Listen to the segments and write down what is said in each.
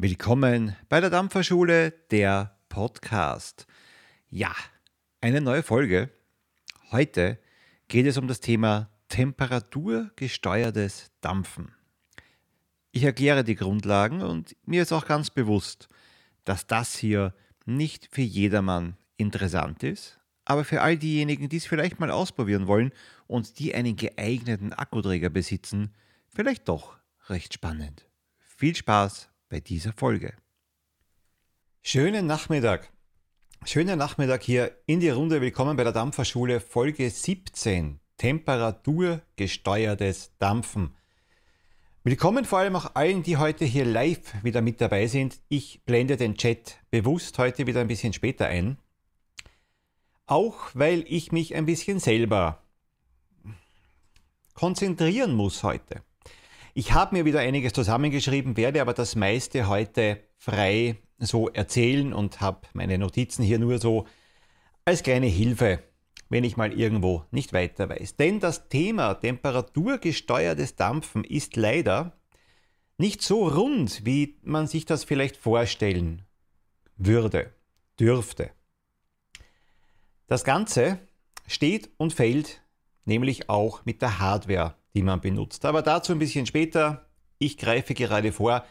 Willkommen bei der Dampferschule, der Podcast. Ja, eine neue Folge. Heute geht es um das Thema temperaturgesteuertes Dampfen. Ich erkläre die Grundlagen und mir ist auch ganz bewusst, dass das hier nicht für jedermann interessant ist, aber für all diejenigen, die es vielleicht mal ausprobieren wollen und die einen geeigneten Akkuträger besitzen, vielleicht doch recht spannend. Viel Spaß bei dieser Folge. Schönen Nachmittag. Schönen Nachmittag hier in die Runde. Willkommen bei der Dampferschule Folge 17. Temperaturgesteuertes Dampfen. Willkommen vor allem auch allen, die heute hier live wieder mit dabei sind. Ich blende den Chat bewusst heute wieder ein bisschen später ein. Auch weil ich mich ein bisschen selber konzentrieren muss heute. Ich habe mir wieder einiges zusammengeschrieben, werde aber das meiste heute frei so erzählen und habe meine Notizen hier nur so als kleine Hilfe, wenn ich mal irgendwo nicht weiter weiß. Denn das Thema temperaturgesteuertes Dampfen ist leider nicht so rund, wie man sich das vielleicht vorstellen würde, dürfte. Das Ganze steht und fällt nämlich auch mit der Hardware die man benutzt. Aber dazu ein bisschen später. Ich greife gerade vor.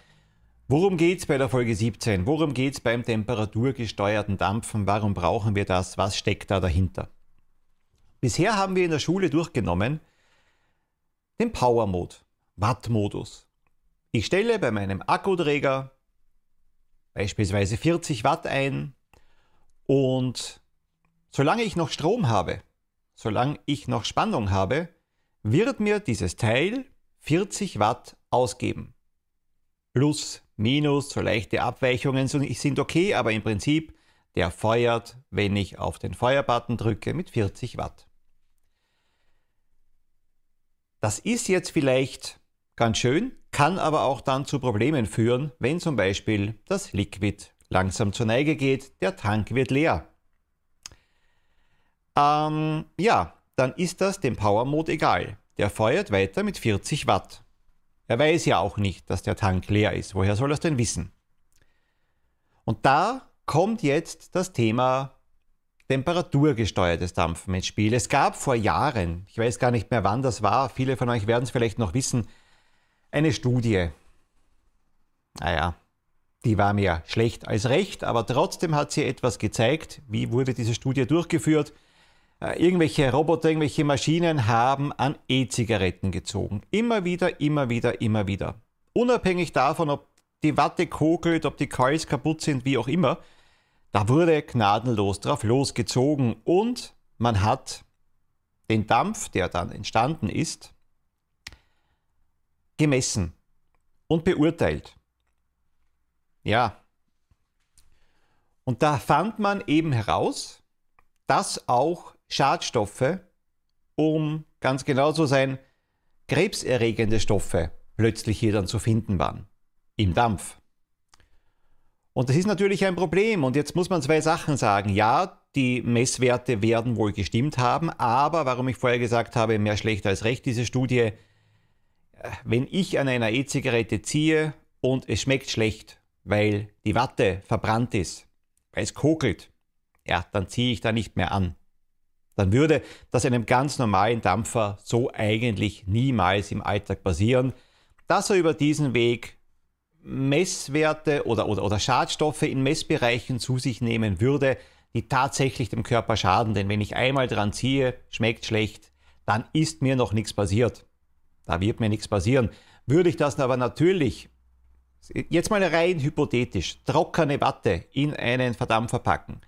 Worum geht es bei der Folge 17? Worum geht es beim temperaturgesteuerten Dampfen? Warum brauchen wir das? Was steckt da dahinter? Bisher haben wir in der Schule durchgenommen den Power Mode, Watt-Modus. Ich stelle bei meinem Akkuträger beispielsweise 40 Watt ein und solange ich noch Strom habe, solange ich noch Spannung habe, wird mir dieses Teil 40 Watt ausgeben. Plus, minus, so leichte Abweichungen sind okay, aber im Prinzip, der feuert, wenn ich auf den Feuerbutton drücke, mit 40 Watt. Das ist jetzt vielleicht ganz schön, kann aber auch dann zu Problemen führen, wenn zum Beispiel das Liquid langsam zur Neige geht, der Tank wird leer. Ähm, ja, dann ist das dem Power Mode egal. Der feuert weiter mit 40 Watt. Er weiß ja auch nicht, dass der Tank leer ist. Woher soll er es denn wissen? Und da kommt jetzt das Thema temperaturgesteuertes Dampfen ins Spiel. Es gab vor Jahren, ich weiß gar nicht mehr wann das war, viele von euch werden es vielleicht noch wissen, eine Studie. Naja, die war mehr schlecht als recht, aber trotzdem hat sie etwas gezeigt. Wie wurde diese Studie durchgeführt? Äh, irgendwelche Roboter, irgendwelche Maschinen haben an E-Zigaretten gezogen. Immer wieder, immer wieder, immer wieder. Unabhängig davon, ob die Watte kokelt, ob die Coils kaputt sind, wie auch immer, da wurde gnadenlos drauf losgezogen und man hat den Dampf, der dann entstanden ist, gemessen und beurteilt. Ja. Und da fand man eben heraus, dass auch Schadstoffe, um ganz genau zu sein, krebserregende Stoffe plötzlich hier dann zu finden waren. Im Dampf. Und das ist natürlich ein Problem. Und jetzt muss man zwei Sachen sagen. Ja, die Messwerte werden wohl gestimmt haben, aber warum ich vorher gesagt habe, mehr schlecht als recht, diese Studie, äh, wenn ich an einer E-Zigarette ziehe und es schmeckt schlecht, weil die Watte verbrannt ist, weil es kokelt, ja, dann ziehe ich da nicht mehr an dann würde das einem ganz normalen Dampfer so eigentlich niemals im Alltag passieren, dass er über diesen Weg Messwerte oder, oder, oder Schadstoffe in Messbereichen zu sich nehmen würde, die tatsächlich dem Körper schaden. Denn wenn ich einmal dran ziehe, schmeckt schlecht, dann ist mir noch nichts passiert. Da wird mir nichts passieren. Würde ich das aber natürlich, jetzt mal rein hypothetisch, trockene Watte in einen Verdampfer packen,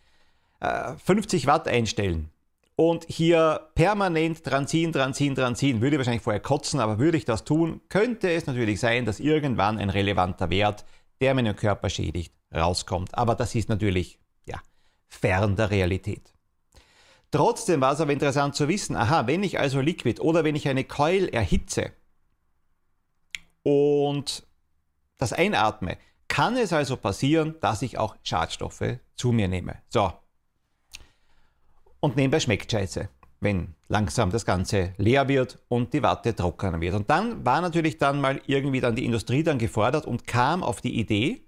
50 äh, Watt einstellen, und hier permanent dran ziehen, dran ziehen, dran ziehen, würde ich wahrscheinlich vorher kotzen, aber würde ich das tun, könnte es natürlich sein, dass irgendwann ein relevanter Wert, der meinen Körper schädigt, rauskommt. Aber das ist natürlich, ja, fern der Realität. Trotzdem war es aber interessant zu wissen, aha, wenn ich also Liquid oder wenn ich eine Coil erhitze und das einatme, kann es also passieren, dass ich auch Schadstoffe zu mir nehme. So, und nebenbei schmeckt scheiße, wenn langsam das Ganze leer wird und die Watte trockener wird. Und dann war natürlich dann mal irgendwie dann die Industrie dann gefordert und kam auf die Idee,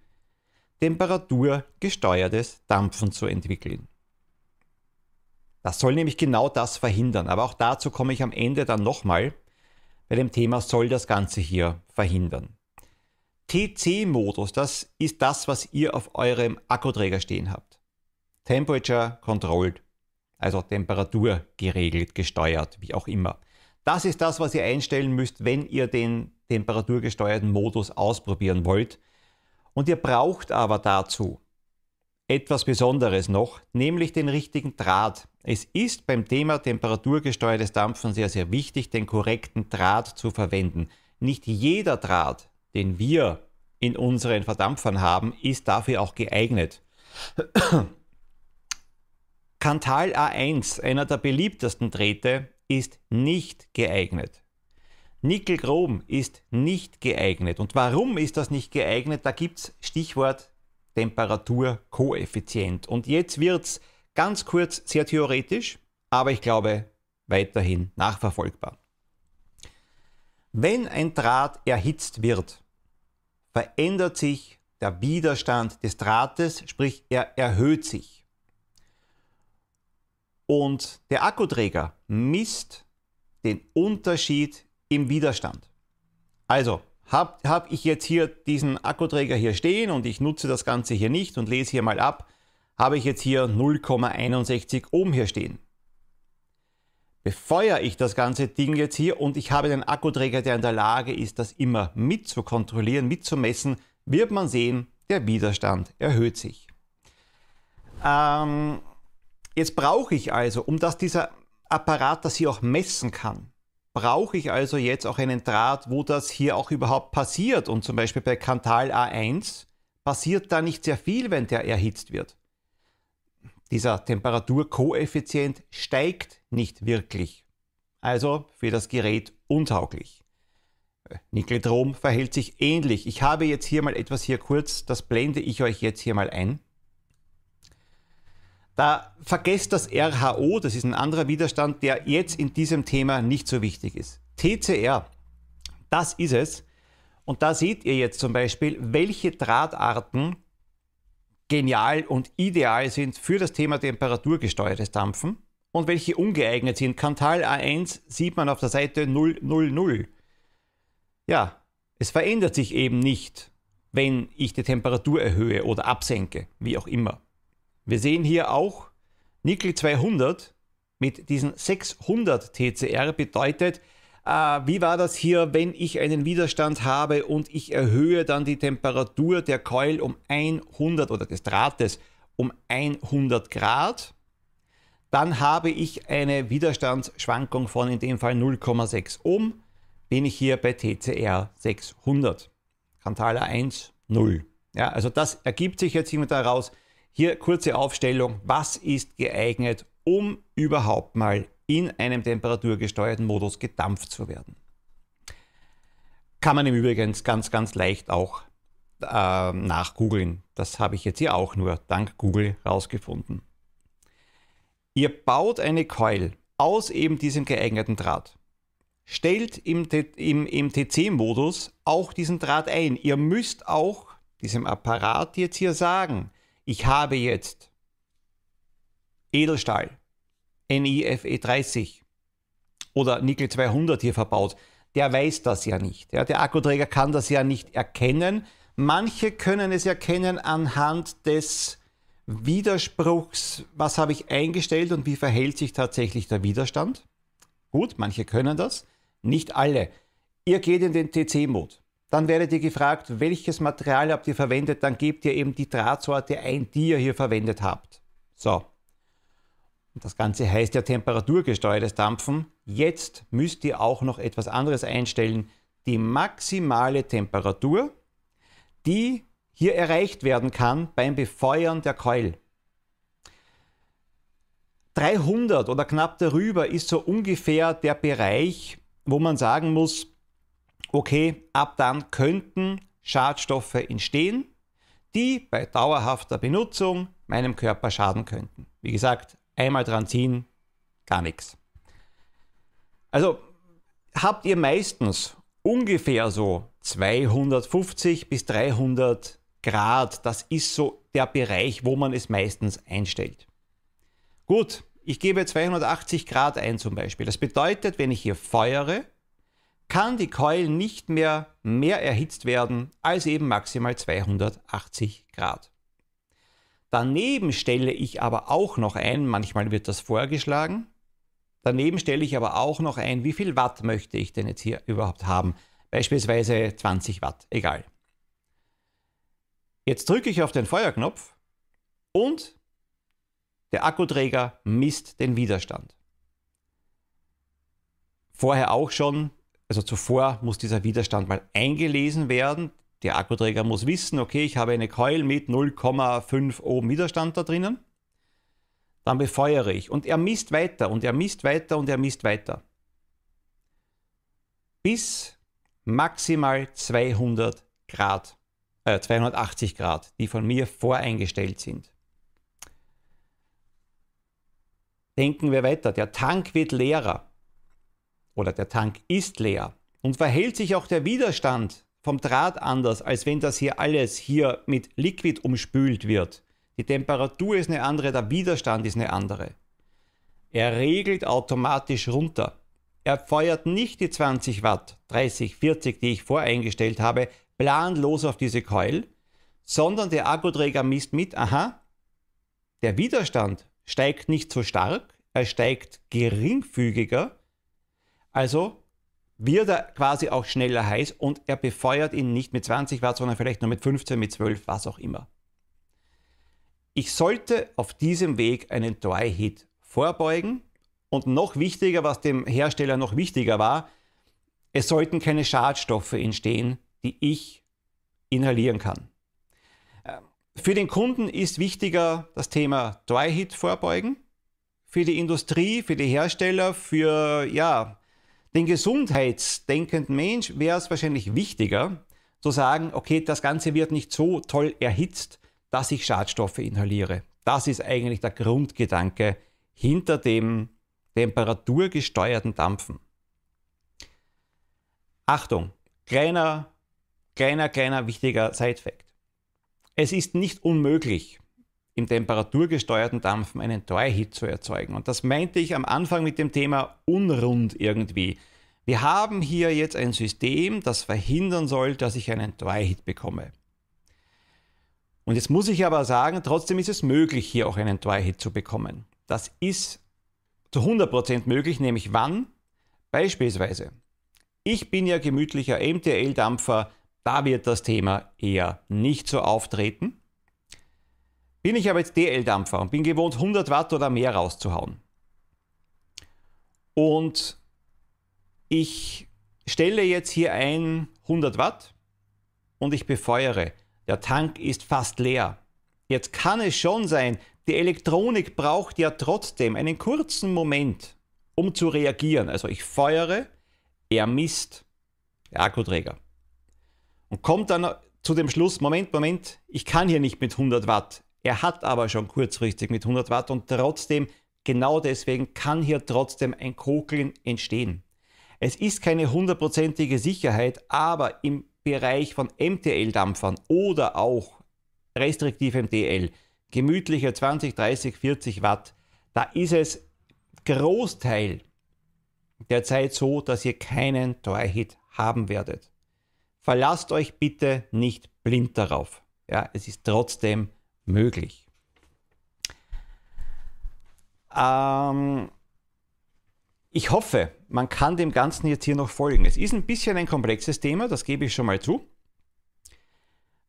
temperaturgesteuertes Dampfen zu entwickeln. Das soll nämlich genau das verhindern, aber auch dazu komme ich am Ende dann nochmal. Bei dem Thema soll das Ganze hier verhindern. TC-Modus, das ist das, was ihr auf eurem Akkuträger stehen habt. Temperature Controlled, also Temperatur geregelt, gesteuert, wie auch immer. Das ist das, was ihr einstellen müsst, wenn ihr den temperaturgesteuerten Modus ausprobieren wollt. Und ihr braucht aber dazu etwas Besonderes noch, nämlich den richtigen Draht. Es ist beim Thema temperaturgesteuertes Dampfen sehr, sehr wichtig, den korrekten Draht zu verwenden. Nicht jeder Draht, den wir in unseren Verdampfern haben, ist dafür auch geeignet. Kantal A1, einer der beliebtesten Drähte, ist nicht geeignet. Nickelchrom ist nicht geeignet. Und warum ist das nicht geeignet? Da gibt es Stichwort Temperaturkoeffizient. Und jetzt wird es ganz kurz sehr theoretisch, aber ich glaube weiterhin nachverfolgbar. Wenn ein Draht erhitzt wird, verändert sich der Widerstand des Drahtes, sprich er erhöht sich. Und der Akkuträger misst den Unterschied im Widerstand. Also habe hab ich jetzt hier diesen Akkuträger hier stehen und ich nutze das Ganze hier nicht und lese hier mal ab, habe ich jetzt hier 0,61 Ohm hier stehen. Befeuere ich das ganze Ding jetzt hier und ich habe einen Akkuträger, der in der Lage ist, das immer mit zu kontrollieren, mitzumessen, wird man sehen, der Widerstand erhöht sich. Ähm, Jetzt brauche ich also, um dass dieser Apparat das hier auch messen kann, brauche ich also jetzt auch einen Draht, wo das hier auch überhaupt passiert. Und zum Beispiel bei Kantal A1 passiert da nicht sehr viel, wenn der erhitzt wird. Dieser Temperaturkoeffizient steigt nicht wirklich. Also für das Gerät untauglich. Nickeldrom verhält sich ähnlich. Ich habe jetzt hier mal etwas hier kurz, das blende ich euch jetzt hier mal ein. Da vergesst das RHO, das ist ein anderer Widerstand, der jetzt in diesem Thema nicht so wichtig ist. TCR, das ist es. Und da seht ihr jetzt zum Beispiel, welche Drahtarten genial und ideal sind für das Thema temperaturgesteuertes Dampfen und welche ungeeignet sind. Kantal A1 sieht man auf der Seite 000. Ja, es verändert sich eben nicht, wenn ich die Temperatur erhöhe oder absenke, wie auch immer. Wir sehen hier auch Nickel 200 mit diesen 600 TCR bedeutet, äh, wie war das hier, wenn ich einen Widerstand habe und ich erhöhe dann die Temperatur der Coil um 100 oder des Drahtes um 100 Grad, dann habe ich eine Widerstandsschwankung von in dem Fall 0,6 Ohm, bin ich hier bei TCR 600. Kantala 1, 0. Ja, also das ergibt sich jetzt immer daraus, hier kurze Aufstellung, was ist geeignet, um überhaupt mal in einem temperaturgesteuerten Modus gedampft zu werden. Kann man im Übrigen ganz, ganz leicht auch äh, nachgoogeln. Das habe ich jetzt hier auch nur dank Google rausgefunden. Ihr baut eine Coil aus eben diesem geeigneten Draht. Stellt im, im, im TC-Modus auch diesen Draht ein. Ihr müsst auch diesem Apparat jetzt hier sagen, ich habe jetzt Edelstahl, NIFE 30 oder Nickel 200 hier verbaut, der weiß das ja nicht. Ja, der Akkuträger kann das ja nicht erkennen. Manche können es erkennen anhand des Widerspruchs, was habe ich eingestellt und wie verhält sich tatsächlich der Widerstand. Gut, manche können das, nicht alle. Ihr geht in den TC-Mode. Dann werdet ihr gefragt, welches Material habt ihr verwendet, dann gebt ihr eben die Drahtsorte ein, die ihr hier verwendet habt. So. Und das Ganze heißt ja temperaturgesteuertes Dampfen. Jetzt müsst ihr auch noch etwas anderes einstellen. Die maximale Temperatur, die hier erreicht werden kann beim Befeuern der Keul. 300 oder knapp darüber ist so ungefähr der Bereich, wo man sagen muss, okay, ab dann könnten Schadstoffe entstehen, die bei dauerhafter Benutzung meinem Körper schaden könnten. Wie gesagt, einmal dran ziehen, gar nichts. Also habt ihr meistens ungefähr so 250 bis 300 Grad, das ist so der Bereich, wo man es meistens einstellt. Gut, ich gebe 280 Grad ein zum Beispiel. Das bedeutet, wenn ich hier feuere, kann die Coil nicht mehr mehr erhitzt werden als eben maximal 280 Grad. Daneben stelle ich aber auch noch ein, manchmal wird das vorgeschlagen, daneben stelle ich aber auch noch ein, wie viel Watt möchte ich denn jetzt hier überhaupt haben. Beispielsweise 20 Watt, egal. Jetzt drücke ich auf den Feuerknopf und der Akkuträger misst den Widerstand. Vorher auch schon, also zuvor muss dieser Widerstand mal eingelesen werden. Der Akkuträger muss wissen, okay, ich habe eine Coil mit 0,5 Ohm Widerstand da drinnen. Dann befeuere ich und er misst weiter und er misst weiter und er misst weiter. Bis maximal 200 Grad, äh, 280 Grad, die von mir voreingestellt sind. Denken wir weiter, der Tank wird leerer oder der Tank ist leer und verhält sich auch der Widerstand vom Draht anders, als wenn das hier alles hier mit Liquid umspült wird. Die Temperatur ist eine andere, der Widerstand ist eine andere. Er regelt automatisch runter. Er feuert nicht die 20 Watt, 30, 40, die ich voreingestellt habe, planlos auf diese Coil, sondern der Akkuträger misst mit, aha, der Widerstand steigt nicht so stark, er steigt geringfügiger, also wird er quasi auch schneller heiß und er befeuert ihn nicht mit 20 Watt, sondern vielleicht nur mit 15, mit 12, was auch immer. Ich sollte auf diesem Weg einen Dry Heat vorbeugen und noch wichtiger, was dem Hersteller noch wichtiger war, es sollten keine Schadstoffe entstehen, die ich inhalieren kann. Ähm, für den Kunden ist wichtiger das Thema Dry Heat vorbeugen. Für die Industrie, für die Hersteller, für ja, den gesundheitsdenkenden Mensch wäre es wahrscheinlich wichtiger zu sagen, okay, das Ganze wird nicht so toll erhitzt, dass ich Schadstoffe inhaliere. Das ist eigentlich der Grundgedanke hinter dem temperaturgesteuerten Dampfen. Achtung, kleiner, kleiner, kleiner wichtiger Side-Fact. Es ist nicht unmöglich, im temperaturgesteuerten Dampfen einen Dry-Heat zu erzeugen. Und das meinte ich am Anfang mit dem Thema unrund irgendwie. Wir haben hier jetzt ein System, das verhindern soll, dass ich einen Dry-Heat bekomme. Und jetzt muss ich aber sagen, trotzdem ist es möglich, hier auch einen Dry-Heat zu bekommen. Das ist zu 100% möglich, nämlich wann? Beispielsweise, ich bin ja gemütlicher MTL-Dampfer, da wird das Thema eher nicht so auftreten. Bin ich aber jetzt DL-Dampfer und bin gewohnt, 100 Watt oder mehr rauszuhauen. Und ich stelle jetzt hier ein 100 Watt und ich befeuere. Der Tank ist fast leer. Jetzt kann es schon sein, die Elektronik braucht ja trotzdem einen kurzen Moment, um zu reagieren. Also ich feuere, er misst, der Akkuträger. Und kommt dann zu dem Schluss, Moment, Moment, ich kann hier nicht mit 100 Watt. Er hat aber schon kurzfristig mit 100 Watt und trotzdem, genau deswegen kann hier trotzdem ein Kokeln entstehen. Es ist keine hundertprozentige Sicherheit, aber im Bereich von MTL-Dampfern oder auch restriktiv MTL, gemütliche 20, 30, 40 Watt, da ist es Großteil der Zeit so, dass ihr keinen Dry-Hit haben werdet. Verlasst euch bitte nicht blind darauf. Ja, es ist trotzdem möglich. Ähm, ich hoffe, man kann dem Ganzen jetzt hier noch folgen. Es ist ein bisschen ein komplexes Thema, das gebe ich schon mal zu.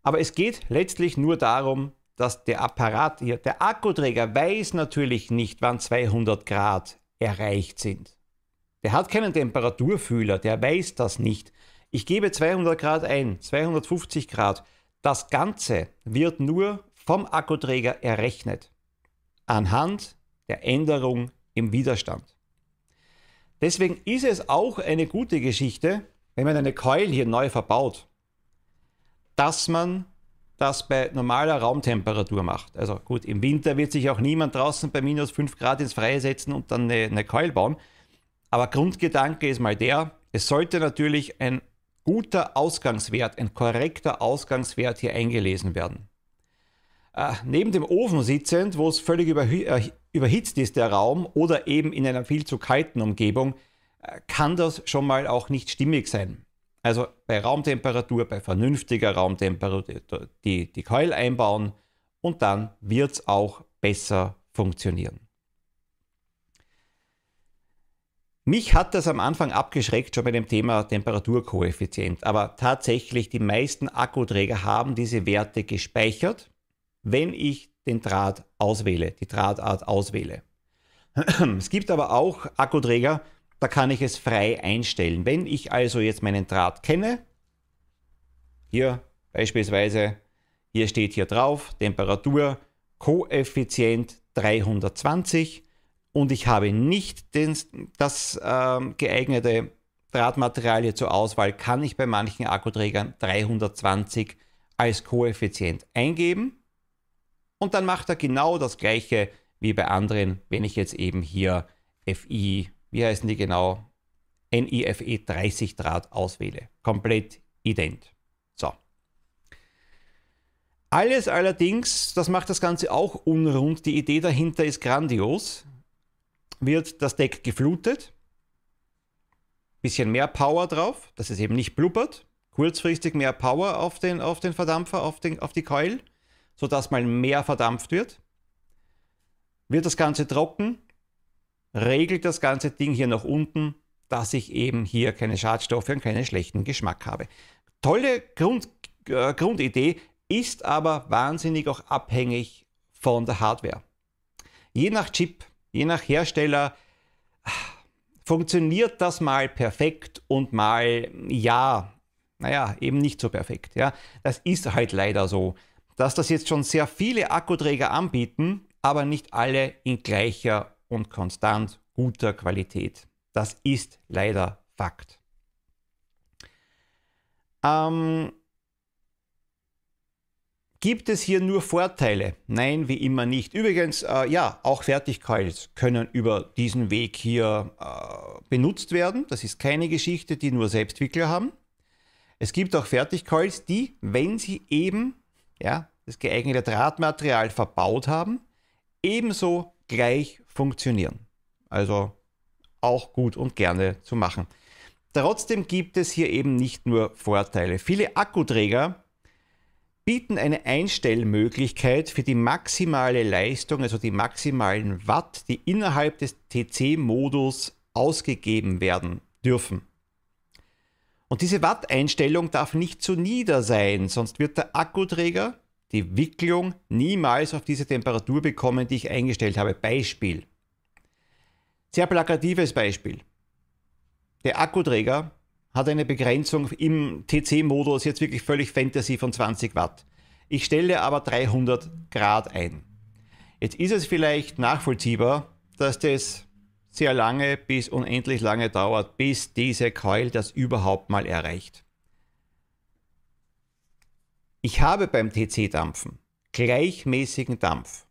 Aber es geht letztlich nur darum, dass der Apparat hier, der Akkuträger weiß natürlich nicht, wann 200 Grad erreicht sind. Der hat keinen Temperaturfühler, der weiß das nicht. Ich gebe 200 Grad ein, 250 Grad. Das Ganze wird nur vom Akkuträger errechnet anhand der Änderung im Widerstand. Deswegen ist es auch eine gute Geschichte, wenn man eine Coil hier neu verbaut, dass man das bei normaler Raumtemperatur macht. Also gut, im Winter wird sich auch niemand draußen bei minus 5 Grad ins Freie setzen und dann eine, Coil bauen. Aber Grundgedanke ist mal der, es sollte natürlich ein guter Ausgangswert, ein korrekter Ausgangswert hier eingelesen werden. Äh, neben dem Ofen sitzend, wo es völlig äh, überhitzt ist, der Raum, oder eben in einer viel zu kalten Umgebung, äh, kann das schon mal auch nicht stimmig sein. Also bei Raumtemperatur, bei vernünftiger Raumtemperatur die, die Keul einbauen und dann wird es auch besser funktionieren. Mich hat das am Anfang abgeschreckt, schon bei dem Thema Temperaturkoeffizient. Aber tatsächlich, die meisten Akkuträger haben diese Werte gespeichert, wenn ich den Draht auswähle, die Drahtart auswähle. Es gibt aber auch Akkuträger, da kann ich es frei einstellen. Wenn ich also jetzt meinen Draht kenne, hier beispielsweise, hier steht hier drauf, Temperatur, Koeffizient 320, und ich habe nicht den, das äh, geeignete Drahtmaterial hier zur Auswahl, kann ich bei manchen Akkuträgern 320 als Koeffizient eingeben. Und dann macht er genau das gleiche wie bei anderen, wenn ich jetzt eben hier FI, wie heißen die genau, NIFE 30 Draht auswähle. Komplett ident. So. Alles allerdings, das macht das Ganze auch unrund. Die Idee dahinter ist grandios wird das Deck geflutet. Bisschen mehr Power drauf, dass es eben nicht blubbert. Kurzfristig mehr Power auf den, auf den Verdampfer, auf, den, auf die Keul, sodass mal mehr verdampft wird. Wird das Ganze trocken, regelt das ganze Ding hier nach unten, dass ich eben hier keine Schadstoffe und keinen schlechten Geschmack habe. Tolle Grund, äh, Grundidee, ist aber wahnsinnig auch abhängig von der Hardware. Je nach Chip je nach Hersteller funktioniert das mal perfekt und mal ja, naja, eben nicht so perfekt. Ja. Das ist halt leider so, dass das jetzt schon sehr viele Akkuträger anbieten, aber nicht alle in gleicher und konstant guter Qualität. Das ist leider Fakt. Ähm, Gibt es hier nur Vorteile? Nein, wie immer nicht. Übrigens, äh, ja, auch Fertigcoils können über diesen Weg hier äh, benutzt werden. Das ist keine Geschichte, die nur Selbstwickler haben. Es gibt auch Fertigcoils, die, wenn sie eben ja, das geeignete Drahtmaterial verbaut haben, ebenso gleich funktionieren. Also auch gut und gerne zu machen. Trotzdem gibt es hier eben nicht nur Vorteile. Viele Akkuträger bieten eine Einstellmöglichkeit für die maximale Leistung, also die maximalen Watt, die innerhalb des TC-Modus ausgegeben werden dürfen. Und diese Watt-Einstellung darf nicht zu nieder sein, sonst wird der Akkuträger die Wicklung niemals auf diese Temperatur bekommen, die ich eingestellt habe. Beispiel. Sehr plakatives Beispiel. Der Akkuträger hat eine Begrenzung im TC-Modus jetzt wirklich völlig Fantasy von 20 Watt. Ich stelle aber 300 Grad ein. Jetzt ist es vielleicht nachvollziehbar, dass das sehr lange bis unendlich lange dauert, bis diese Coil das überhaupt mal erreicht. Ich habe beim TC-Dampfen gleichmäßigen Dampf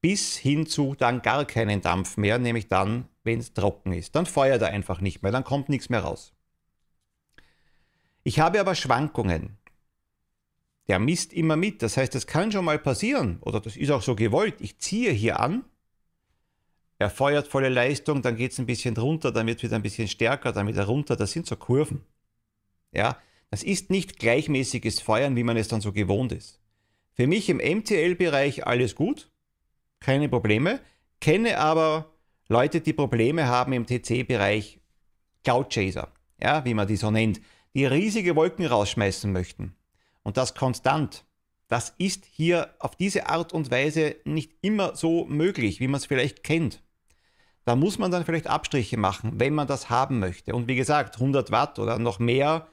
bis hin zu dann gar keinen Dampf mehr, nämlich dann, wenn es trocken ist. Dann feuert er einfach nicht mehr, dann kommt nichts mehr raus. Ich habe aber Schwankungen. Der misst immer mit. Das heißt, es kann schon mal passieren, oder das ist auch so gewollt. Ich ziehe hier an, er feuert volle Leistung, dann geht es ein bisschen runter, dann wird es wieder ein bisschen stärker, dann wieder runter. Das sind so Kurven. Ja, das ist nicht gleichmäßiges Feuern, wie man es dann so gewohnt ist. Für mich im MTL-Bereich alles gut, keine Probleme. Kenne aber Leute, die Probleme haben im TC-Bereich Cloud Chaser, ja, wie man die so nennt die riesige Wolken rausschmeißen möchten. Und das konstant. Das ist hier auf diese Art und Weise nicht immer so möglich, wie man es vielleicht kennt. Da muss man dann vielleicht Abstriche machen, wenn man das haben möchte. Und wie gesagt, 100 Watt oder noch mehr,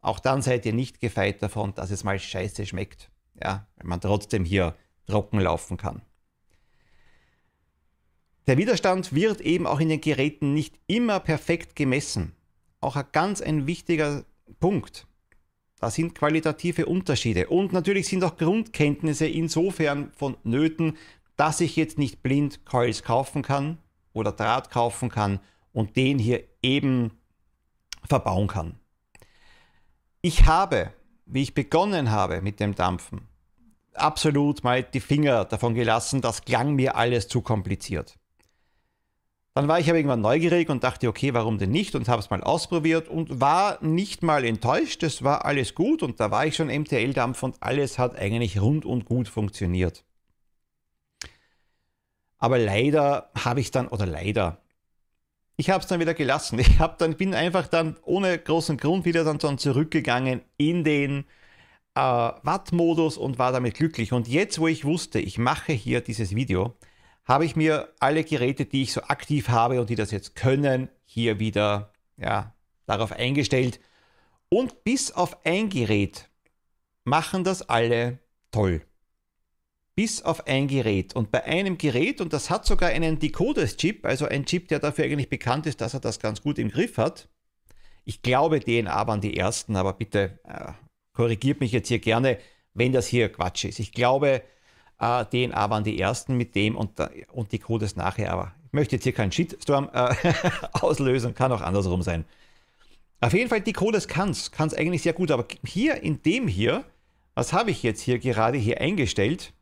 auch dann seid ihr nicht gefeit davon, dass es mal scheiße schmeckt. Ja, wenn man trotzdem hier trocken laufen kann. Der Widerstand wird eben auch in den Geräten nicht immer perfekt gemessen. Auch ein ganz ein wichtiger Punkt. Da sind qualitative Unterschiede. Und natürlich sind auch Grundkenntnisse insofern von Nöten, dass ich jetzt nicht blind Coils kaufen kann oder Draht kaufen kann und den hier eben verbauen kann. Ich habe, wie ich begonnen habe mit dem Dampfen, absolut mal die Finger davon gelassen, das klang mir alles zu kompliziert. Dann war ich aber irgendwann neugierig und dachte, okay, warum denn nicht? Und habe es mal ausprobiert und war nicht mal enttäuscht. Es war alles gut und da war ich schon MTL-Dampf und alles hat eigentlich rund und gut funktioniert. Aber leider habe ich dann, oder leider, ich habe es dann wieder gelassen. Ich habe dann, bin einfach dann ohne großen Grund wieder dann, dann zurückgegangen in den äh, Watt-Modus und war damit glücklich. Und jetzt, wo ich wusste, ich mache hier dieses Video, habe ich mir alle Geräte, die ich so aktiv habe und die das jetzt können, hier wieder ja, darauf eingestellt. Und bis auf ein Gerät machen das alle toll. Bis auf ein Gerät. Und bei einem Gerät, und das hat sogar einen Decodes-Chip, also ein Chip, der dafür eigentlich bekannt ist, dass er das ganz gut im Griff hat. Ich glaube, DNA waren die ersten, aber bitte äh, korrigiert mich jetzt hier gerne, wenn das hier Quatsch ist. Ich glaube, äh, DNA waren die ersten mit dem und, und die Codes nachher. Aber ich möchte jetzt hier keinen Shitstorm äh, auslösen, kann auch andersrum sein. Auf jeden Fall, die Codes kann es, kann es eigentlich sehr gut. Aber hier in dem hier, was habe ich jetzt hier gerade hier eingestellt?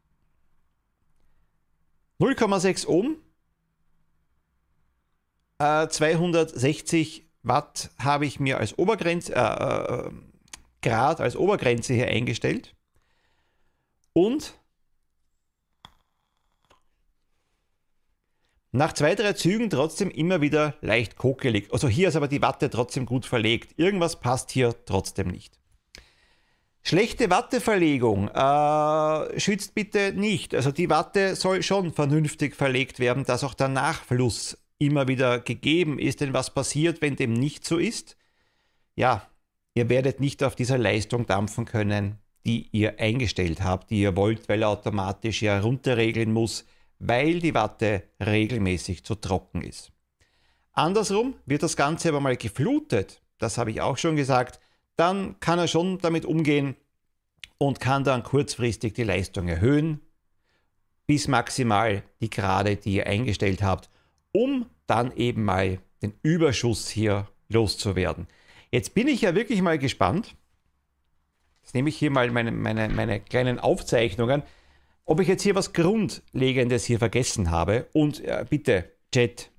0,6 Ohm, äh, 260 Watt habe ich mir als Obergrenze, äh, äh, Grad als Obergrenze hier eingestellt. Und Nach zwei, drei Zügen trotzdem immer wieder leicht kokelig. Also hier ist aber die Watte trotzdem gut verlegt. Irgendwas passt hier trotzdem nicht. Schlechte Watteverlegung äh, schützt bitte nicht. Also die Watte soll schon vernünftig verlegt werden, dass auch der Nachfluss immer wieder gegeben ist. Denn was passiert, wenn dem nicht so ist? Ja, ihr werdet nicht auf dieser Leistung dampfen können, die ihr eingestellt habt, die ihr wollt, weil er automatisch ja runterregeln muss weil die Watte regelmäßig zu trocken ist. Andersrum wird das Ganze aber mal geflutet, das habe ich auch schon gesagt, dann kann er schon damit umgehen und kann dann kurzfristig die Leistung erhöhen, bis maximal die Grade, die ihr eingestellt habt, um dann eben mal den Überschuss hier loszuwerden. Jetzt bin ich ja wirklich mal gespannt. Jetzt nehme ich hier mal meine, meine, meine kleinen Aufzeichnungen. Ob ich jetzt hier was Grundlegendes hier vergessen habe und äh, bitte, Chat,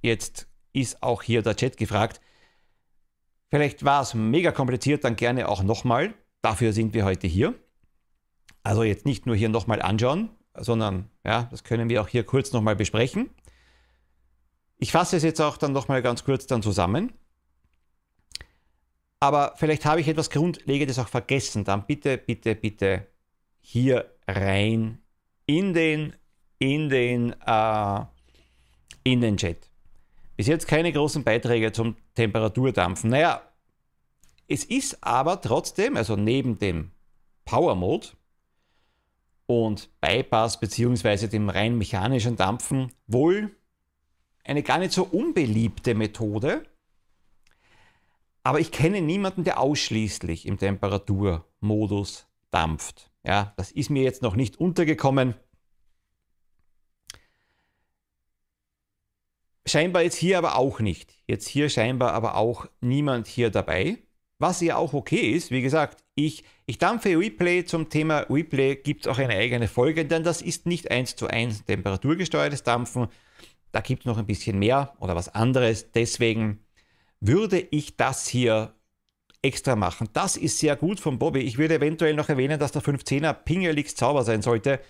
jetzt ist auch hier der Chat gefragt. Vielleicht war es mega kompliziert, dann gerne auch nochmal. Dafür sind wir heute hier. Also jetzt nicht nur hier nochmal anschauen, sondern ja, das können wir auch hier kurz nochmal besprechen. Ich fasse es jetzt auch dann nochmal ganz kurz dann zusammen. Aber vielleicht habe ich etwas Grundlegendes auch vergessen. Dann bitte, bitte, bitte hier rein in den, in den, äh, in den Chat. Bis jetzt keine großen Beiträge zum Temperaturdampfen. Naja, es ist aber trotzdem, also neben dem Power Mode und Bypass bzw. dem rein mechanischen Dampfen wohl eine gar nicht so unbeliebte Methode. Aber ich kenne niemanden, der ausschließlich im Temperaturmodus dampft. Ja, das ist mir jetzt noch nicht untergekommen. Scheinbar jetzt hier aber auch nicht. Jetzt hier scheinbar aber auch niemand hier dabei. Was ja auch okay ist, wie gesagt, ich, ich dampfe Replay zum Thema Replay, gibt es auch eine eigene Folge, denn das ist nicht eins zu eins temperaturgesteuertes Dampfen. Da gibt es noch ein bisschen mehr oder was anderes. Deswegen würde ich das hier extra machen. Das ist sehr gut von Bobby. Ich würde eventuell noch erwähnen, dass der 15er Pingelix Zauber sein sollte,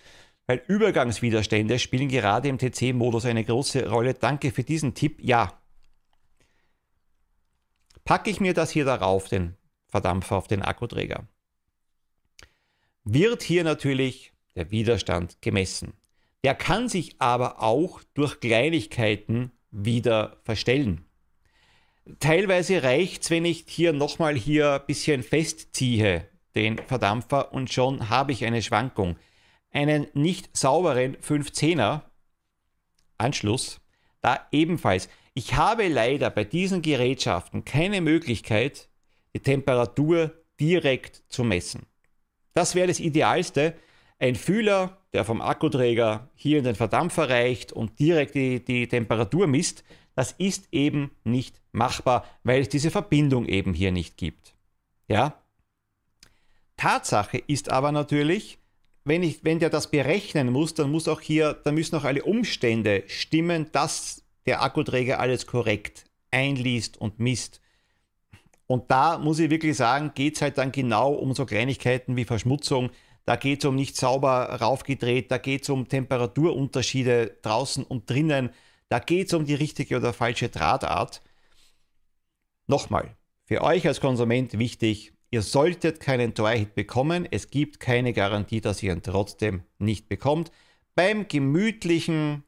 weil Übergangswiderstände spielen gerade im TC-Modus eine große Rolle. Danke für diesen Tipp. Ja. Packe ich mir das hier darauf, den Verdampfer auf den Akkuträger, wird hier natürlich der Widerstand gemessen. Der kann sich aber auch durch Kleinigkeiten wieder verstellen. Teilweise reicht es, wenn ich hier nochmal hier ein bisschen festziehe, den Verdampfer, und schon habe ich eine Schwankung. Einen nicht sauberen 510er Anschluss, da ebenfalls. Ich habe leider bei diesen Gerätschaften keine Möglichkeit, die Temperatur direkt zu messen. Das wäre das Idealste. Ein Fühler, der vom Akkuträger hier in den Verdampfer reicht und direkt die, die Temperatur misst, das ist eben nicht machbar, weil es diese Verbindung eben hier nicht gibt. Ja, Tatsache ist aber natürlich, wenn, ich, wenn der das berechnen muss, dann muss auch hier, dann müssen auch alle Umstände stimmen, dass der Akkuträger alles korrekt einliest und misst. Und da muss ich wirklich sagen, geht es halt dann genau um so Kleinigkeiten wie Verschmutzung. Da geht es um nicht sauber raufgedreht, da geht es um Temperaturunterschiede draußen und drinnen, da geht es um die richtige oder falsche Drahtart. Nochmal, für euch als Konsument wichtig, ihr solltet keinen Dry-Hit bekommen. Es gibt keine Garantie, dass ihr ihn trotzdem nicht bekommt. Beim gemütlichen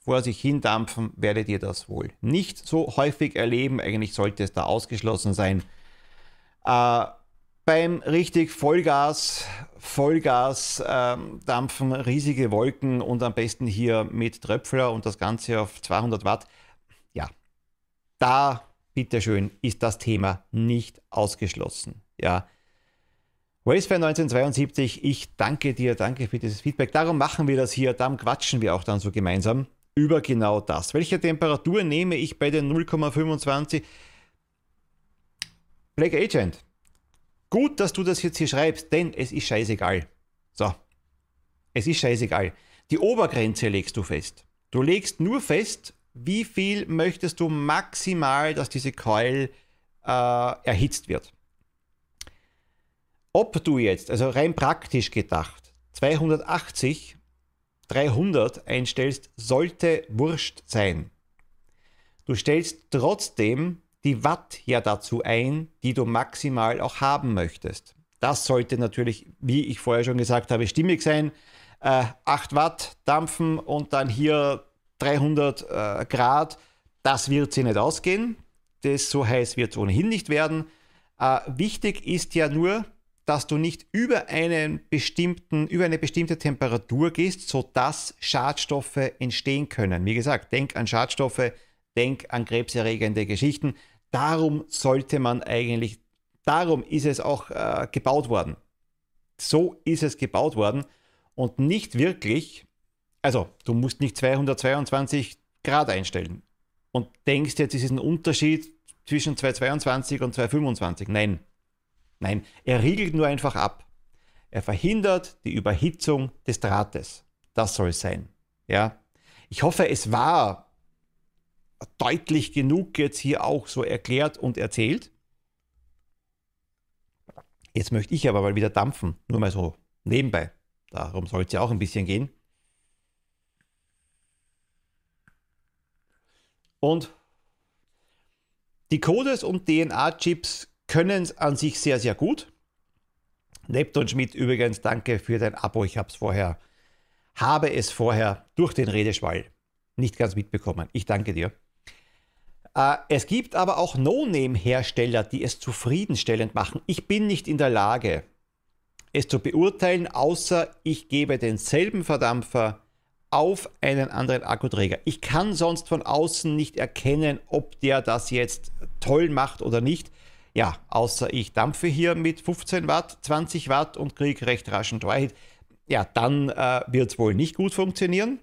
vor sich hindampfen werdet ihr das wohl nicht so häufig erleben. Eigentlich sollte es da ausgeschlossen sein. Äh, beim richtig Vollgas, Vollgas äh, dampfen, riesige Wolken und am besten hier mit Tröpfler und das Ganze auf 200 Watt. Ja, da bitteschön ist das Thema nicht ausgeschlossen. Ja. Racefan 1972, ich danke dir, danke für dieses Feedback. Darum machen wir das hier, darum quatschen wir auch dann so gemeinsam über genau das. Welche Temperatur nehme ich bei den 0,25? Black Agent. Gut, dass du das jetzt hier schreibst, denn es ist scheißegal. So. Es ist scheißegal. Die Obergrenze legst du fest. Du legst nur fest, wie viel möchtest du maximal, dass diese Coil äh, erhitzt wird. Ob du jetzt, also rein praktisch gedacht, 280 300 einstellst, sollte wurscht sein. Du stellst trotzdem die Watt ja dazu ein, die du maximal auch haben möchtest. Das sollte natürlich, wie ich vorher schon gesagt habe, stimmig sein. Äh, 8 Watt dampfen und dann hier 300 äh, Grad, das wird sie nicht ausgehen. Das so heiß wird es ohnehin nicht werden. Äh, wichtig ist ja nur, dass du nicht über, einen bestimmten, über eine bestimmte Temperatur gehst, sodass Schadstoffe entstehen können. Wie gesagt, denk an Schadstoffe, denk an krebserregende Geschichten. Darum sollte man eigentlich, darum ist es auch äh, gebaut worden. So ist es gebaut worden und nicht wirklich, also du musst nicht 222 Grad einstellen und denkst jetzt, es ist ein Unterschied zwischen 222 und 225. Nein, Nein, er riegelt nur einfach ab. Er verhindert die Überhitzung des Drahtes. Das soll sein. Ja? Ich hoffe, es war deutlich genug jetzt hier auch so erklärt und erzählt. Jetzt möchte ich aber mal wieder dampfen, nur mal so nebenbei. Darum soll es ja auch ein bisschen gehen. Und die Codes und DNA-Chips können es an sich sehr, sehr gut. Neptun Schmidt übrigens, danke für dein Abo. Ich habe es vorher, habe es vorher durch den Redeschwall nicht ganz mitbekommen. Ich danke dir. Äh, es gibt aber auch No-Name-Hersteller, die es zufriedenstellend machen. Ich bin nicht in der Lage, es zu beurteilen, außer ich gebe denselben Verdampfer auf einen anderen Akkuträger. Ich kann sonst von außen nicht erkennen, ob der das jetzt toll macht oder nicht. Ja, außer ich dampfe hier mit 15 Watt, 20 Watt und kriege recht raschen Dry-Hit. Ja, dann äh, wird es wohl nicht gut funktionieren.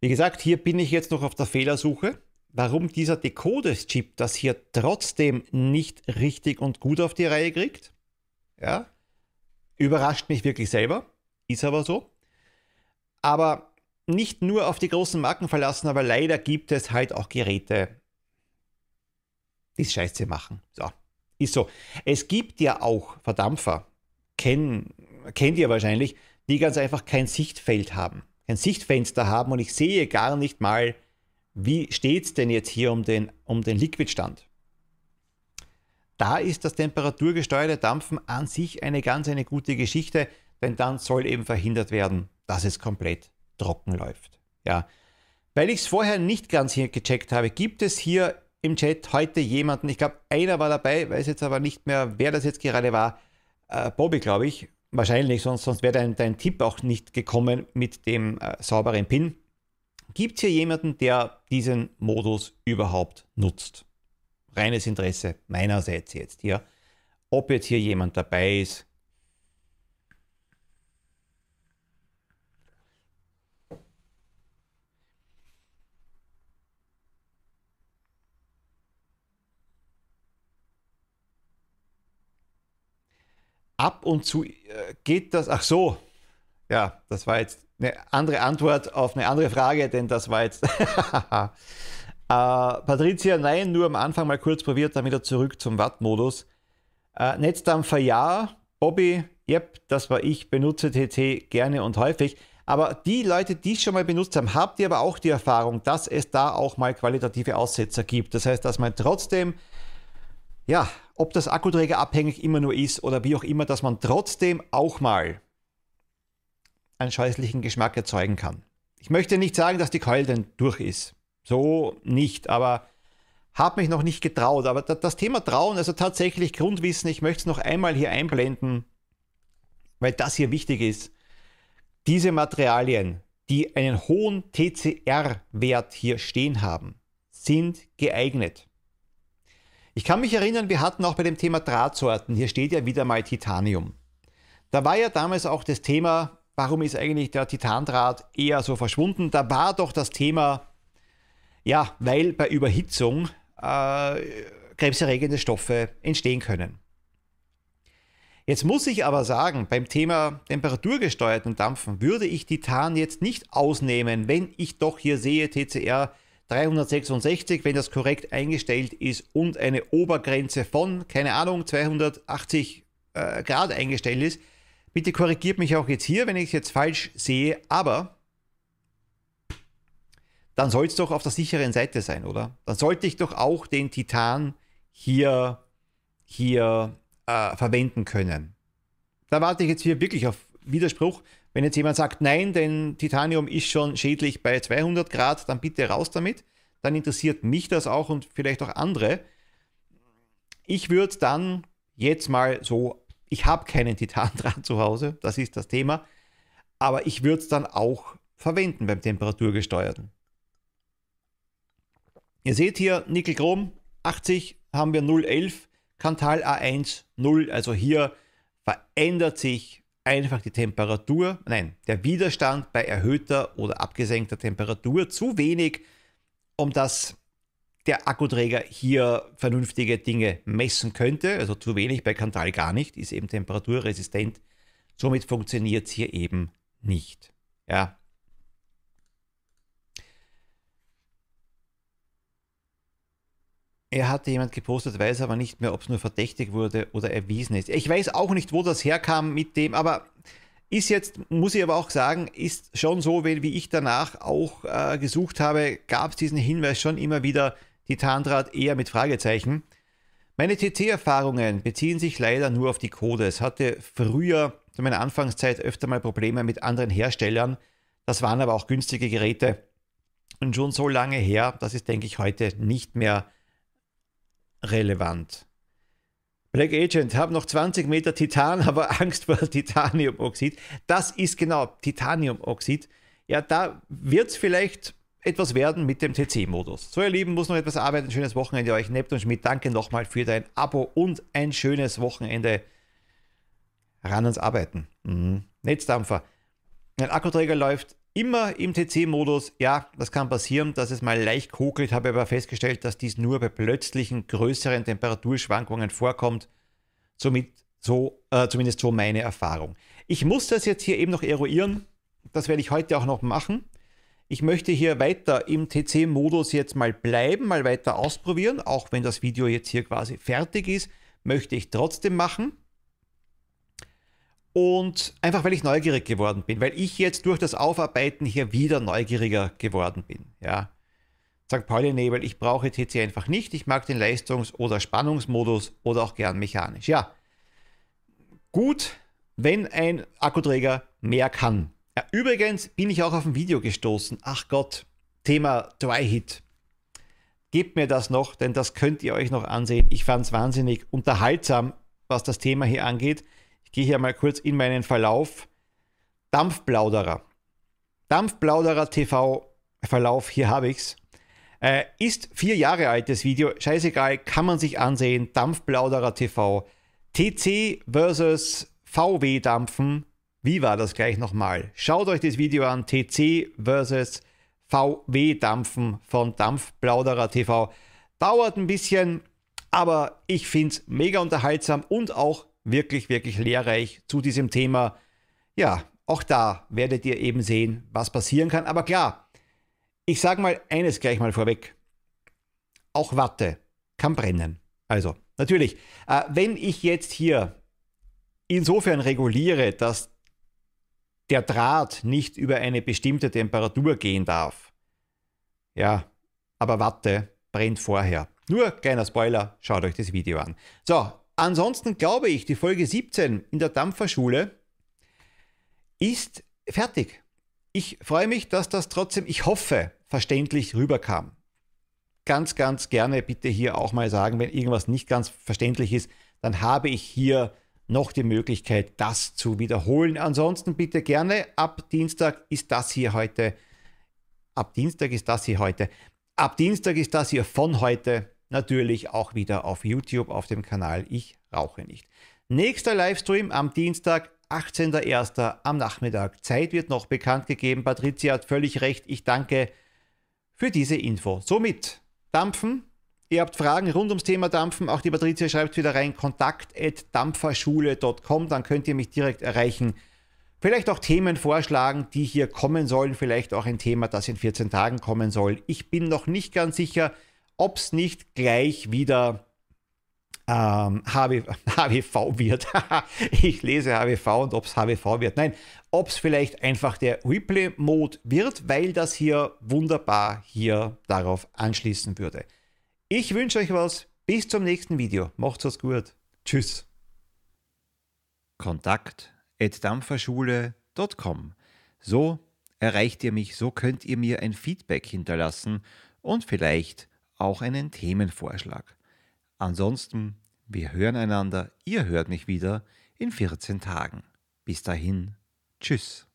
Wie gesagt, hier bin ich jetzt noch auf der Fehlersuche. Warum dieser Decodes-Chip das hier trotzdem nicht richtig und gut auf die Reihe kriegt, ja, überrascht mich wirklich selber. Ist aber so. Aber nicht nur auf die großen Marken verlassen, aber leider gibt es halt auch Geräte, die Scheiße machen. So, ist so. Es gibt ja auch Verdampfer, kenn, kennt ihr wahrscheinlich, die ganz einfach kein Sichtfeld haben, kein Sichtfenster haben und ich sehe gar nicht mal, wie steht es denn jetzt hier um den, um den Liquidstand. Da ist das temperaturgesteuerte Dampfen an sich eine ganz eine gute Geschichte, denn dann soll eben verhindert werden, dass es komplett trocken läuft. Ja. Weil ich es vorher nicht ganz hier gecheckt habe, gibt es hier im Chat heute jemanden, ich glaube, einer war dabei, weiß jetzt aber nicht mehr, wer das jetzt gerade war. Äh, Bobby, glaube ich. Wahrscheinlich, sonst, sonst wäre dein, dein Tipp auch nicht gekommen mit dem äh, sauberen Pin. Gibt es hier jemanden, der diesen Modus überhaupt nutzt? Reines Interesse meinerseits jetzt hier. Ob jetzt hier jemand dabei ist, ab und zu äh, geht das, ach so, ja, das war jetzt eine andere Antwort auf eine andere Frage, denn das war jetzt. äh, Patricia, nein, nur am Anfang mal kurz probiert, dann wieder zurück zum Watt-Modus. Äh, Netzdampfer ja, Bobby, yep, das war ich, benutze TT gerne und häufig. Aber die Leute, die es schon mal benutzt haben, habt ihr aber auch die Erfahrung, dass es da auch mal qualitative Aussetzer gibt. Das heißt, dass man trotzdem, ja, ob das Akkuträger abhängig immer nur ist oder wie auch immer, dass man trotzdem auch mal einen scheußlichen Geschmack erzeugen kann. Ich möchte nicht sagen, dass die Keule denn durch ist. So nicht, aber habe mich noch nicht getraut. Aber das Thema Trauen, also tatsächlich Grundwissen, ich möchte es noch einmal hier einblenden, weil das hier wichtig ist. Diese Materialien, die einen hohen TCR-Wert hier stehen haben, sind geeignet. Ich kann mich erinnern, wir hatten auch bei dem Thema Drahtsorten, hier steht ja wieder mal Titanium. Da war ja damals auch das Thema, warum ist eigentlich der Titandraht eher so verschwunden? Da war doch das Thema, ja, weil bei Überhitzung äh, krebserregende Stoffe entstehen können. Jetzt muss ich aber sagen, beim Thema temperaturgesteuerten Dampfen würde ich Titan jetzt nicht ausnehmen, wenn ich doch hier sehe TCR 366, wenn das korrekt eingestellt ist und eine Obergrenze von, keine Ahnung, 280 äh, Grad eingestellt ist, Bitte korrigiert mich auch jetzt hier, wenn ich es jetzt falsch sehe, aber dann soll es doch auf der sicheren Seite sein, oder? Dann sollte ich doch auch den Titan hier, hier äh, verwenden können. Da warte ich jetzt hier wirklich auf Widerspruch. Wenn jetzt jemand sagt, nein, denn Titanium ist schon schädlich bei 200 Grad, dann bitte raus damit. Dann interessiert mich das auch und vielleicht auch andere. Ich würde dann jetzt mal so ich habe keinen Titandraht zu Hause, das ist das Thema. Aber ich würde es dann auch verwenden beim temperaturgesteuerten. Ihr seht hier Nickel-Chrom 80 haben wir 011, Kantal A1 0. Also hier verändert sich einfach die Temperatur, nein, der Widerstand bei erhöhter oder abgesenkter Temperatur zu wenig, um das der Akkuträger hier vernünftige Dinge messen könnte. Also zu wenig bei Kantal gar nicht, ist eben temperaturresistent. Somit funktioniert es hier eben nicht. Ja. Er hatte jemand gepostet, weiß aber nicht mehr, ob es nur verdächtig wurde oder erwiesen ist. Ich weiß auch nicht, wo das herkam mit dem, aber ist jetzt, muss ich aber auch sagen, ist schon so, wie ich danach auch äh, gesucht habe, gab es diesen Hinweis schon immer wieder, Titandraht eher mit Fragezeichen. Meine TT-Erfahrungen beziehen sich leider nur auf die Codes. Hatte früher zu meiner Anfangszeit öfter mal Probleme mit anderen Herstellern. Das waren aber auch günstige Geräte. Und schon so lange her, das ist, denke ich, heute nicht mehr relevant. Black Agent, habe noch 20 Meter Titan, aber Angst vor Titaniumoxid. Das ist genau Titaniumoxid. Ja, da wird es vielleicht etwas werden mit dem TC-Modus. So, ihr Lieben, muss noch etwas arbeiten. Schönes Wochenende euch. Neptun Schmidt, danke nochmal für dein Abo und ein schönes Wochenende. Ran ans Arbeiten. Mhm. Netzdampfer. Ein Akkuträger läuft immer im TC-Modus. Ja, das kann passieren, dass es mal leicht kokelt. Habe aber festgestellt, dass dies nur bei plötzlichen größeren Temperaturschwankungen vorkommt. Somit so, äh, zumindest so meine Erfahrung. Ich muss das jetzt hier eben noch eruieren. Das werde ich heute auch noch machen. Ich möchte hier weiter im TC-Modus jetzt mal bleiben, mal weiter ausprobieren. Auch wenn das Video jetzt hier quasi fertig ist, möchte ich trotzdem machen. Und einfach weil ich neugierig geworden bin, weil ich jetzt durch das Aufarbeiten hier wieder neugieriger geworden bin. Ja. St. Pauli-Nebel, ich brauche TC einfach nicht. Ich mag den Leistungs- oder Spannungsmodus oder auch gern mechanisch. Ja, gut, wenn ein Akkuträger mehr kann. Ja, übrigens bin ich auch auf ein Video gestoßen. Ach Gott, Thema Dry Hit. Gebt mir das noch, denn das könnt ihr euch noch ansehen. Ich fand es wahnsinnig unterhaltsam, was das Thema hier angeht. Gehe hier mal kurz in meinen Verlauf. Dampfplauderer. Dampfplauderer TV Verlauf, hier habe ich es. Äh, ist vier Jahre altes Video, scheißegal, kann man sich ansehen. Dampfplauderer TV. TC versus VW Dampfen wie war das gleich nochmal? Schaut euch das Video an, TC versus VW-Dampfen von Dampfplauderer TV. Dauert ein bisschen, aber ich finde es mega unterhaltsam und auch wirklich, wirklich lehrreich zu diesem Thema. Ja, auch da werdet ihr eben sehen, was passieren kann. Aber klar, ich sage mal eines gleich mal vorweg. Auch Watte kann brennen. Also, natürlich, äh, wenn ich jetzt hier insofern reguliere, dass der Draht nicht über eine bestimmte Temperatur gehen darf, ja, aber Watte brennt vorher. Nur kleiner Spoiler, schaut euch das Video an. So, ansonsten glaube ich, die Folge 17 in der Dampferschule ist fertig. Ich freue mich, dass das trotzdem, ich hoffe, verständlich rüberkam. Ganz, ganz gerne bitte hier auch mal sagen, wenn irgendwas nicht ganz verständlich ist, dann habe ich hier noch die Möglichkeit, das zu wiederholen. Ansonsten bitte gerne, ab Dienstag ist das hier heute, ab Dienstag ist das hier heute, ab Dienstag ist das hier von heute natürlich auch wieder auf YouTube auf dem Kanal Ich rauche nicht. Nächster Livestream am Dienstag, 18.01. am Nachmittag. Zeit wird noch bekannt gegeben. Patricia hat völlig recht. Ich danke für diese Info. Somit Dampfen. Ihr habt Fragen rund ums Thema Dampfen. Auch die Patricia schreibt wieder rein: kontakt.dampferschule.com. Dann könnt ihr mich direkt erreichen. Vielleicht auch Themen vorschlagen, die hier kommen sollen. Vielleicht auch ein Thema, das in 14 Tagen kommen soll. Ich bin noch nicht ganz sicher ob es nicht gleich wieder ähm, HW, HWV wird. ich lese HWV und ob es HWV wird. Nein, ob es vielleicht einfach der Replay-Mode wird, weil das hier wunderbar hier darauf anschließen würde. Ich wünsche euch was. Bis zum nächsten Video. Macht's was gut. Tschüss. Kontakt dampferschule.com. So erreicht ihr mich, so könnt ihr mir ein Feedback hinterlassen und vielleicht auch einen Themenvorschlag. Ansonsten, wir hören einander, ihr hört mich wieder in 14 Tagen. Bis dahin, tschüss.